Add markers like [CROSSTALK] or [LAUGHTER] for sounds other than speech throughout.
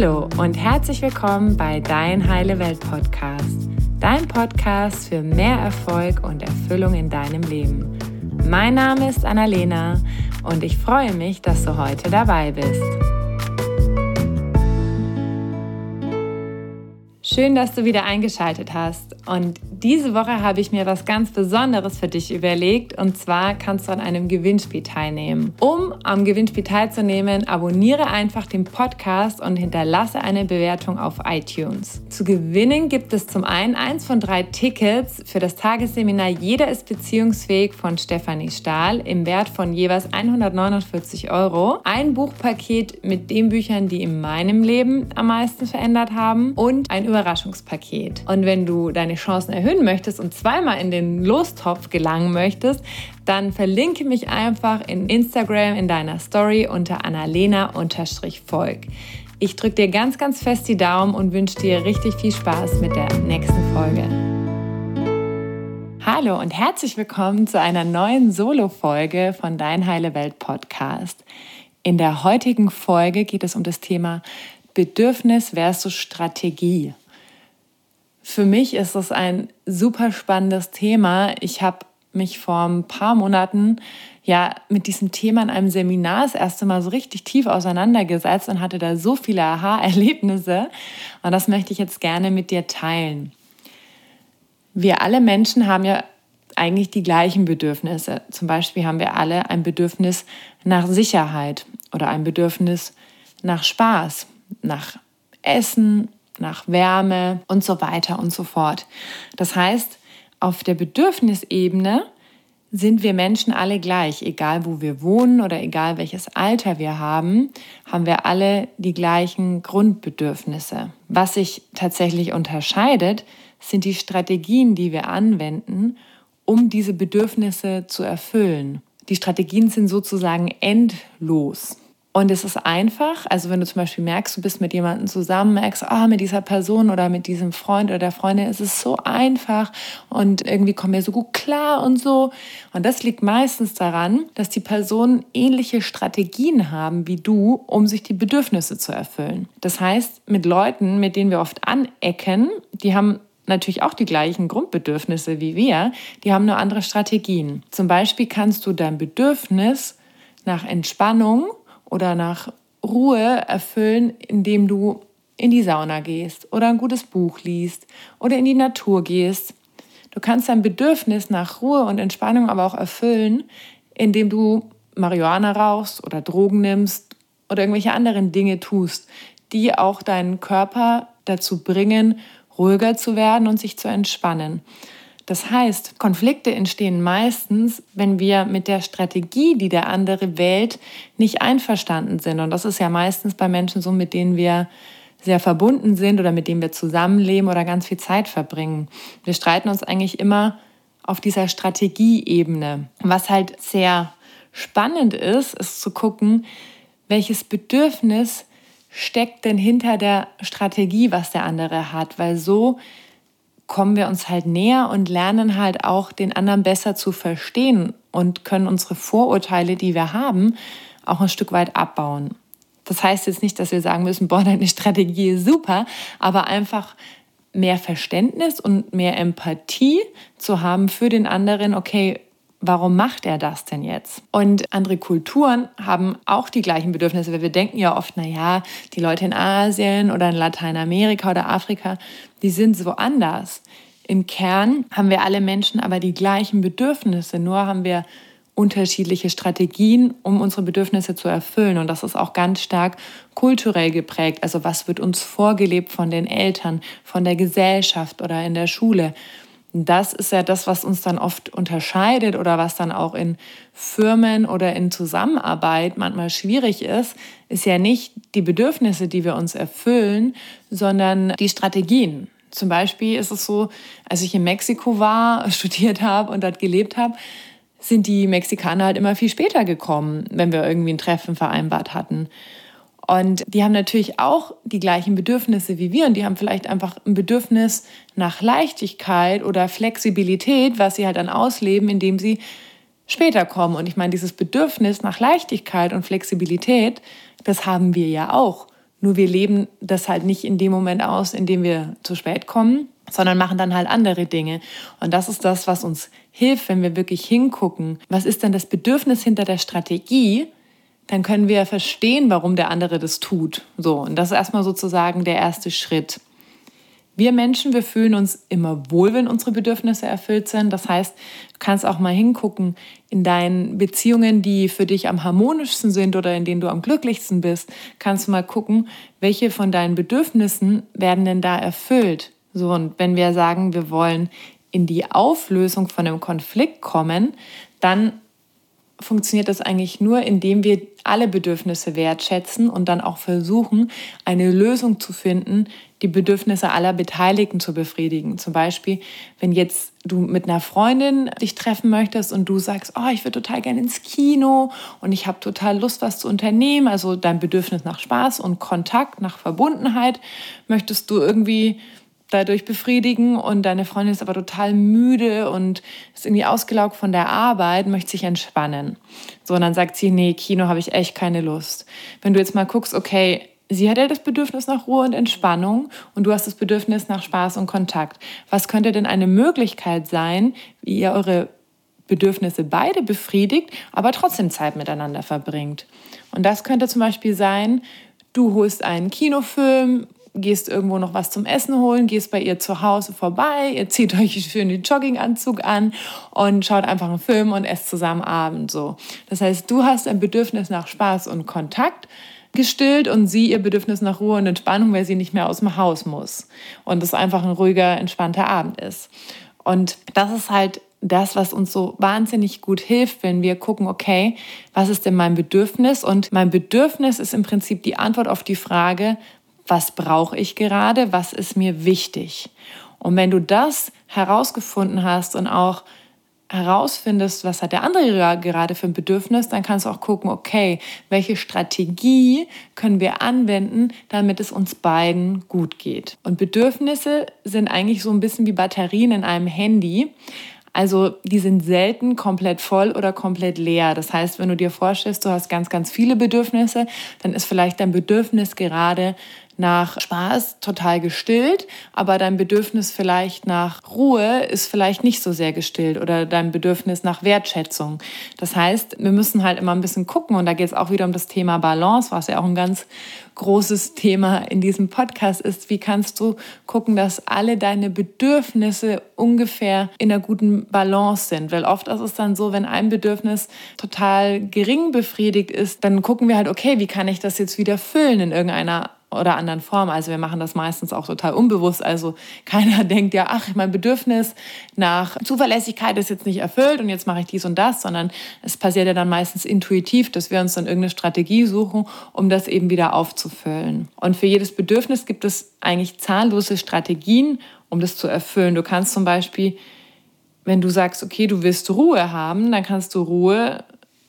Hallo und herzlich willkommen bei Dein Heile Welt Podcast. Dein Podcast für mehr Erfolg und Erfüllung in deinem Leben. Mein Name ist Annalena und ich freue mich, dass du heute dabei bist. Schön, dass du wieder eingeschaltet hast. Und diese Woche habe ich mir was ganz Besonderes für dich überlegt. Und zwar kannst du an einem Gewinnspiel teilnehmen. Um am Gewinnspiel teilzunehmen, abonniere einfach den Podcast und hinterlasse eine Bewertung auf iTunes. Zu gewinnen gibt es zum einen eins von drei Tickets für das Tagesseminar Jeder ist beziehungsfähig von Stefanie Stahl im Wert von jeweils 149 Euro. Ein Buchpaket mit den Büchern, die in meinem Leben am meisten verändert haben und ein Überraschungspaket. Und wenn du deine Chancen erhöhen möchtest und zweimal in den Lostopf gelangen möchtest, dann verlinke mich einfach in Instagram in deiner Story unter annalena-volk. Ich drücke dir ganz, ganz fest die Daumen und wünsche dir richtig viel Spaß mit der nächsten Folge. Hallo und herzlich willkommen zu einer neuen Solo-Folge von Dein Heile Welt Podcast. In der heutigen Folge geht es um das Thema Bedürfnis versus Strategie. Für mich ist es ein super spannendes Thema. Ich habe mich vor ein paar Monaten ja mit diesem Thema in einem Seminar das erste Mal so richtig tief auseinandergesetzt und hatte da so viele Aha-Erlebnisse. Und das möchte ich jetzt gerne mit dir teilen. Wir alle Menschen haben ja eigentlich die gleichen Bedürfnisse. Zum Beispiel haben wir alle ein Bedürfnis nach Sicherheit oder ein Bedürfnis nach Spaß, nach Essen, nach Wärme und so weiter und so fort. Das heißt, auf der Bedürfnisebene sind wir Menschen alle gleich, egal wo wir wohnen oder egal welches Alter wir haben, haben wir alle die gleichen Grundbedürfnisse. Was sich tatsächlich unterscheidet, sind die Strategien, die wir anwenden, um diese Bedürfnisse zu erfüllen. Die Strategien sind sozusagen endlos. Und es ist einfach, also wenn du zum Beispiel merkst, du bist mit jemandem zusammen, merkst, ah, mit dieser Person oder mit diesem Freund oder der Freundin ist es so einfach und irgendwie kommen wir so gut klar und so. Und das liegt meistens daran, dass die Personen ähnliche Strategien haben wie du, um sich die Bedürfnisse zu erfüllen. Das heißt, mit Leuten, mit denen wir oft anecken, die haben natürlich auch die gleichen Grundbedürfnisse wie wir, die haben nur andere Strategien. Zum Beispiel kannst du dein Bedürfnis nach Entspannung oder nach Ruhe erfüllen, indem du in die Sauna gehst oder ein gutes Buch liest oder in die Natur gehst. Du kannst dein Bedürfnis nach Ruhe und Entspannung aber auch erfüllen, indem du Marihuana rauchst oder Drogen nimmst oder irgendwelche anderen Dinge tust, die auch deinen Körper dazu bringen, ruhiger zu werden und sich zu entspannen. Das heißt, Konflikte entstehen meistens, wenn wir mit der Strategie, die der andere wählt, nicht einverstanden sind. Und das ist ja meistens bei Menschen so, mit denen wir sehr verbunden sind oder mit denen wir zusammenleben oder ganz viel Zeit verbringen. Wir streiten uns eigentlich immer auf dieser Strategieebene. Was halt sehr spannend ist, ist zu gucken, welches Bedürfnis steckt denn hinter der Strategie, was der andere hat, weil so kommen wir uns halt näher und lernen halt auch den anderen besser zu verstehen und können unsere Vorurteile, die wir haben, auch ein Stück weit abbauen. Das heißt jetzt nicht, dass wir sagen müssen, boah, deine Strategie ist super, aber einfach mehr Verständnis und mehr Empathie zu haben für den anderen, okay, warum macht er das denn jetzt? Und andere Kulturen haben auch die gleichen Bedürfnisse, weil wir denken ja oft, na ja, die Leute in Asien oder in Lateinamerika oder Afrika, die sind so anders. Im Kern haben wir alle Menschen aber die gleichen Bedürfnisse, nur haben wir unterschiedliche Strategien, um unsere Bedürfnisse zu erfüllen. Und das ist auch ganz stark kulturell geprägt. Also was wird uns vorgelebt von den Eltern, von der Gesellschaft oder in der Schule? Das ist ja das, was uns dann oft unterscheidet oder was dann auch in Firmen oder in Zusammenarbeit manchmal schwierig ist, ist ja nicht die Bedürfnisse, die wir uns erfüllen, sondern die Strategien. Zum Beispiel ist es so, als ich in Mexiko war, [LAUGHS] studiert habe und dort gelebt habe, sind die Mexikaner halt immer viel später gekommen, wenn wir irgendwie ein Treffen vereinbart hatten. Und die haben natürlich auch die gleichen Bedürfnisse wie wir und die haben vielleicht einfach ein Bedürfnis nach Leichtigkeit oder Flexibilität, was sie halt dann ausleben, indem sie später kommen. Und ich meine, dieses Bedürfnis nach Leichtigkeit und Flexibilität, das haben wir ja auch. Nur wir leben das halt nicht in dem Moment aus, in dem wir zu spät kommen, sondern machen dann halt andere Dinge. Und das ist das, was uns hilft, wenn wir wirklich hingucken, was ist denn das Bedürfnis hinter der Strategie, dann können wir verstehen, warum der andere das tut. So, und das ist erstmal sozusagen der erste Schritt. Wir Menschen, wir fühlen uns immer wohl, wenn unsere Bedürfnisse erfüllt sind. Das heißt, du kannst auch mal hingucken in deinen Beziehungen, die für dich am harmonischsten sind oder in denen du am glücklichsten bist, kannst du mal gucken, welche von deinen Bedürfnissen werden denn da erfüllt. So, und wenn wir sagen, wir wollen in die Auflösung von einem Konflikt kommen, dann funktioniert das eigentlich nur, indem wir alle Bedürfnisse wertschätzen und dann auch versuchen, eine Lösung zu finden, die Bedürfnisse aller Beteiligten zu befriedigen. Zum Beispiel, wenn jetzt du mit einer Freundin dich treffen möchtest und du sagst, oh, ich würde total gerne ins Kino und ich habe total Lust, was zu unternehmen, also dein Bedürfnis nach Spaß und Kontakt, nach Verbundenheit, möchtest du irgendwie dadurch befriedigen und deine Freundin ist aber total müde und ist irgendwie ausgelaugt von der Arbeit, möchte sich entspannen. So, und dann sagt sie, nee, Kino habe ich echt keine Lust. Wenn du jetzt mal guckst, okay, sie hat ja das Bedürfnis nach Ruhe und Entspannung und du hast das Bedürfnis nach Spaß und Kontakt. Was könnte denn eine Möglichkeit sein, wie ihr eure Bedürfnisse beide befriedigt, aber trotzdem Zeit miteinander verbringt? Und das könnte zum Beispiel sein, du holst einen Kinofilm, gehst irgendwo noch was zum Essen holen, gehst bei ihr zu Hause vorbei, ihr zieht [LAUGHS] euch für den Jogginganzug an und schaut einfach einen Film und esst zusammen Abend so. Das heißt, du hast ein Bedürfnis nach Spaß und Kontakt gestillt und sie ihr Bedürfnis nach Ruhe und Entspannung, weil sie nicht mehr aus dem Haus muss und es einfach ein ruhiger, entspannter Abend ist. Und das ist halt das, was uns so wahnsinnig gut hilft, wenn wir gucken, okay, was ist denn mein Bedürfnis? Und mein Bedürfnis ist im Prinzip die Antwort auf die Frage, was brauche ich gerade, was ist mir wichtig. Und wenn du das herausgefunden hast und auch herausfindest, was hat der andere gerade für ein Bedürfnis, dann kannst du auch gucken, okay, welche Strategie können wir anwenden, damit es uns beiden gut geht. Und Bedürfnisse sind eigentlich so ein bisschen wie Batterien in einem Handy. Also die sind selten komplett voll oder komplett leer. Das heißt, wenn du dir vorstellst, du hast ganz, ganz viele Bedürfnisse, dann ist vielleicht dein Bedürfnis gerade nach Spaß total gestillt, aber dein Bedürfnis vielleicht nach Ruhe ist vielleicht nicht so sehr gestillt oder dein Bedürfnis nach Wertschätzung. Das heißt, wir müssen halt immer ein bisschen gucken und da geht es auch wieder um das Thema Balance, was ja auch ein ganz großes Thema in diesem Podcast ist. Wie kannst du gucken, dass alle deine Bedürfnisse ungefähr in einer guten Balance sind? Weil oft ist es dann so, wenn ein Bedürfnis total gering befriedigt ist, dann gucken wir halt, okay, wie kann ich das jetzt wieder füllen in irgendeiner oder anderen Form. Also wir machen das meistens auch total unbewusst. Also keiner [LAUGHS] denkt ja, ach, mein Bedürfnis nach Zuverlässigkeit ist jetzt nicht erfüllt und jetzt mache ich dies und das, sondern es passiert ja dann meistens intuitiv, dass wir uns dann irgendeine Strategie suchen, um das eben wieder aufzufüllen. Und für jedes Bedürfnis gibt es eigentlich zahllose Strategien, um das zu erfüllen. Du kannst zum Beispiel, wenn du sagst, okay, du willst Ruhe haben, dann kannst du Ruhe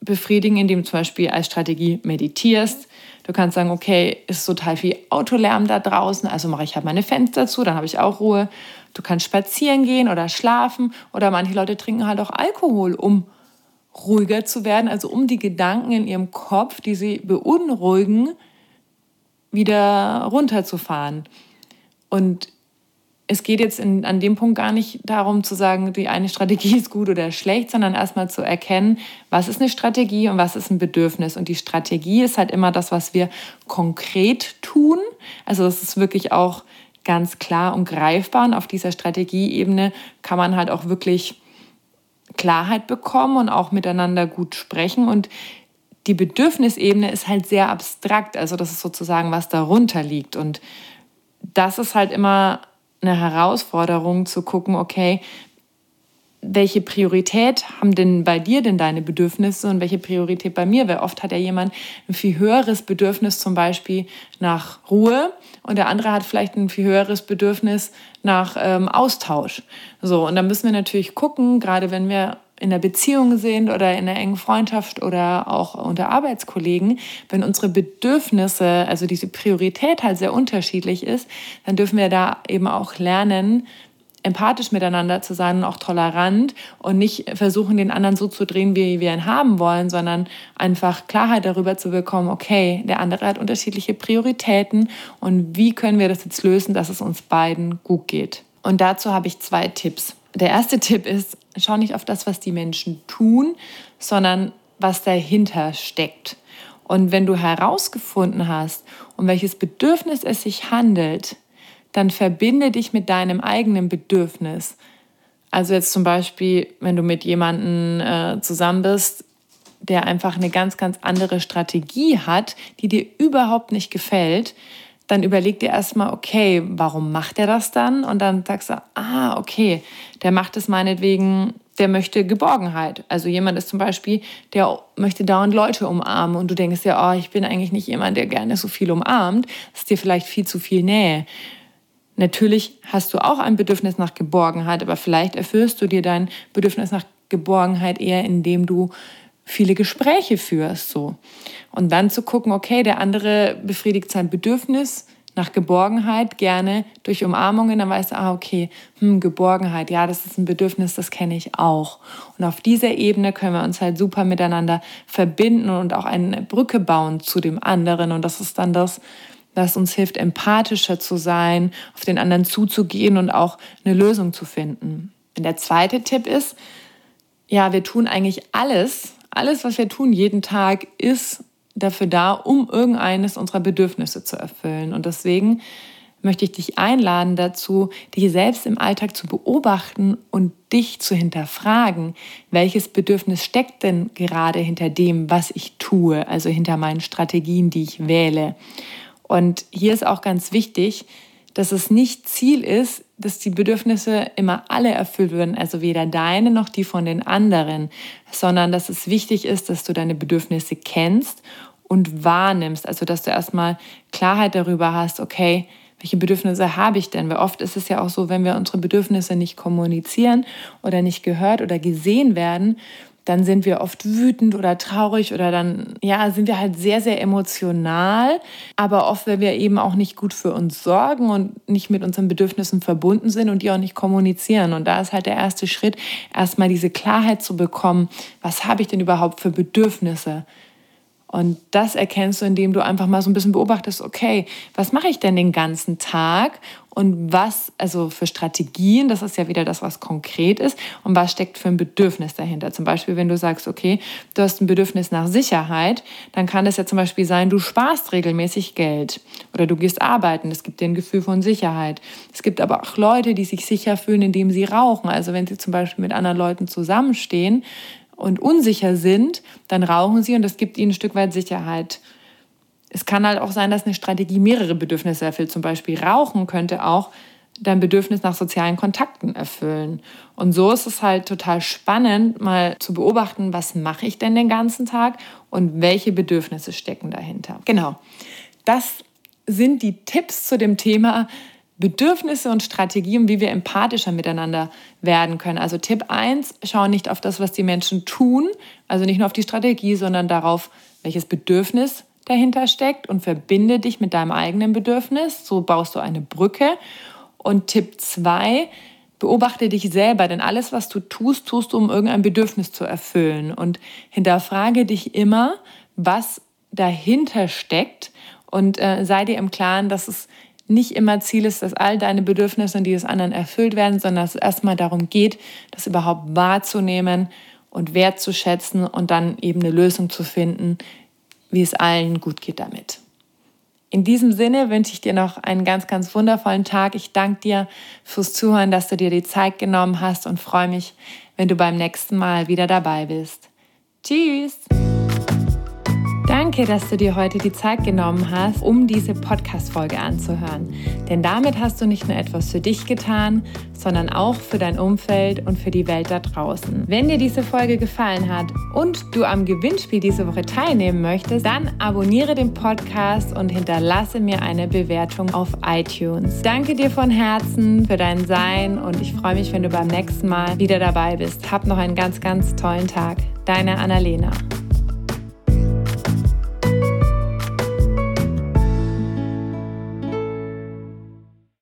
befriedigen, indem du zum Beispiel als Strategie meditierst, Du kannst sagen, okay, ist total viel Autolärm da draußen, also mache ich halt meine Fenster zu, dann habe ich auch Ruhe. Du kannst spazieren gehen oder schlafen oder manche Leute trinken halt auch Alkohol, um ruhiger zu werden, also um die Gedanken in ihrem Kopf, die sie beunruhigen, wieder runterzufahren. Und es geht jetzt in, an dem Punkt gar nicht darum zu sagen, die eine Strategie ist gut oder schlecht, sondern erstmal zu erkennen, was ist eine Strategie und was ist ein Bedürfnis. Und die Strategie ist halt immer das, was wir konkret tun. Also das ist wirklich auch ganz klar und greifbar. Und auf dieser Strategieebene kann man halt auch wirklich Klarheit bekommen und auch miteinander gut sprechen. Und die Bedürfnisebene ist halt sehr abstrakt. Also das ist sozusagen, was darunter liegt. Und das ist halt immer eine Herausforderung zu gucken, okay, welche Priorität haben denn bei dir denn deine Bedürfnisse und welche Priorität bei mir? Weil oft hat ja jemand ein viel höheres Bedürfnis zum Beispiel nach Ruhe und der andere hat vielleicht ein viel höheres Bedürfnis nach ähm, Austausch. So, und da müssen wir natürlich gucken, gerade wenn wir in der Beziehung sind oder in einer engen Freundschaft oder auch unter Arbeitskollegen, wenn unsere Bedürfnisse, also diese Priorität halt sehr unterschiedlich ist, dann dürfen wir da eben auch lernen, empathisch miteinander zu sein und auch tolerant und nicht versuchen, den anderen so zu drehen, wie wir ihn haben wollen, sondern einfach Klarheit darüber zu bekommen, okay, der andere hat unterschiedliche Prioritäten und wie können wir das jetzt lösen, dass es uns beiden gut geht. Und dazu habe ich zwei Tipps. Der erste Tipp ist, schau nicht auf das, was die Menschen tun, sondern was dahinter steckt. Und wenn du herausgefunden hast, um welches Bedürfnis es sich handelt, dann verbinde dich mit deinem eigenen Bedürfnis. Also jetzt zum Beispiel, wenn du mit jemandem äh, zusammen bist, der einfach eine ganz, ganz andere Strategie hat, die dir überhaupt nicht gefällt, dann überleg dir erstmal, okay, warum macht er das dann? Und dann sagst du, ah, okay, der macht es meinetwegen, der möchte Geborgenheit. Also jemand ist zum Beispiel, der möchte dauernd Leute umarmen und du denkst ja, oh, ich bin eigentlich nicht jemand, der gerne so viel umarmt. Das ist dir vielleicht viel zu viel Nähe. Natürlich hast du auch ein Bedürfnis nach Geborgenheit, aber vielleicht erfüllst du dir dein Bedürfnis nach Geborgenheit eher, indem du viele Gespräche führst, so. Und dann zu gucken, okay, der andere befriedigt sein Bedürfnis nach Geborgenheit gerne durch Umarmungen, dann weißt du, ah, okay, hm, Geborgenheit, ja, das ist ein Bedürfnis, das kenne ich auch. Und auf dieser Ebene können wir uns halt super miteinander verbinden und auch eine Brücke bauen zu dem anderen. Und das ist dann das, das uns hilft, empathischer zu sein, auf den anderen zuzugehen und auch eine Lösung zu finden. Und der zweite Tipp ist, ja, wir tun eigentlich alles, alles, was wir tun jeden Tag, ist dafür da, um irgendeines unserer Bedürfnisse zu erfüllen. Und deswegen möchte ich dich einladen dazu, dich selbst im Alltag zu beobachten und dich zu hinterfragen, welches Bedürfnis steckt denn gerade hinter dem, was ich tue, also hinter meinen Strategien, die ich wähle. Und hier ist auch ganz wichtig, dass es nicht Ziel ist, dass die Bedürfnisse immer alle erfüllt werden, also weder deine noch die von den anderen, sondern dass es wichtig ist, dass du deine Bedürfnisse kennst und wahrnimmst, also dass du erstmal Klarheit darüber hast, okay, welche Bedürfnisse habe ich denn? Weil oft ist es ja auch so, wenn wir unsere Bedürfnisse nicht kommunizieren oder nicht gehört oder gesehen werden, dann sind wir oft wütend oder traurig oder dann, ja, sind wir halt sehr, sehr emotional. Aber oft, wenn wir eben auch nicht gut für uns sorgen und nicht mit unseren Bedürfnissen verbunden sind und die auch nicht kommunizieren. Und da ist halt der erste Schritt, erstmal diese Klarheit zu bekommen, was habe ich denn überhaupt für Bedürfnisse? Und das erkennst du, indem du einfach mal so ein bisschen beobachtest, okay, was mache ich denn den ganzen Tag und was, also für Strategien, das ist ja wieder das, was konkret ist, und was steckt für ein Bedürfnis dahinter. Zum Beispiel, wenn du sagst, okay, du hast ein Bedürfnis nach Sicherheit, dann kann es ja zum Beispiel sein, du sparst regelmäßig Geld oder du gehst arbeiten, das gibt dir ein Gefühl von Sicherheit. Es gibt aber auch Leute, die sich sicher fühlen, indem sie rauchen. Also wenn sie zum Beispiel mit anderen Leuten zusammenstehen, und unsicher sind, dann rauchen sie und das gibt ihnen ein Stück weit Sicherheit. Es kann halt auch sein, dass eine Strategie mehrere Bedürfnisse erfüllt. Zum Beispiel Rauchen könnte auch dein Bedürfnis nach sozialen Kontakten erfüllen. Und so ist es halt total spannend, mal zu beobachten, was mache ich denn den ganzen Tag und welche Bedürfnisse stecken dahinter. Genau. Das sind die Tipps zu dem Thema Bedürfnisse und Strategien, wie wir empathischer miteinander werden können. Also Tipp 1, schau nicht auf das, was die Menschen tun, also nicht nur auf die Strategie, sondern darauf, welches Bedürfnis dahinter steckt und verbinde dich mit deinem eigenen Bedürfnis. So baust du eine Brücke. Und Tipp 2, beobachte dich selber, denn alles, was du tust, tust du, um irgendein Bedürfnis zu erfüllen. Und hinterfrage dich immer, was dahinter steckt und äh, sei dir im Klaren, dass es nicht immer Ziel ist, dass all deine Bedürfnisse und die des anderen erfüllt werden, sondern dass es erstmal darum geht, das überhaupt wahrzunehmen und wertzuschätzen und dann eben eine Lösung zu finden, wie es allen gut geht damit. In diesem Sinne wünsche ich dir noch einen ganz, ganz wundervollen Tag. Ich danke dir fürs Zuhören, dass du dir die Zeit genommen hast und freue mich, wenn du beim nächsten Mal wieder dabei bist. Tschüss! Danke, dass du dir heute die Zeit genommen hast, um diese Podcast-Folge anzuhören. Denn damit hast du nicht nur etwas für dich getan, sondern auch für dein Umfeld und für die Welt da draußen. Wenn dir diese Folge gefallen hat und du am Gewinnspiel diese Woche teilnehmen möchtest, dann abonniere den Podcast und hinterlasse mir eine Bewertung auf iTunes. Danke dir von Herzen für dein Sein und ich freue mich, wenn du beim nächsten Mal wieder dabei bist. Hab noch einen ganz, ganz tollen Tag. Deine Annalena.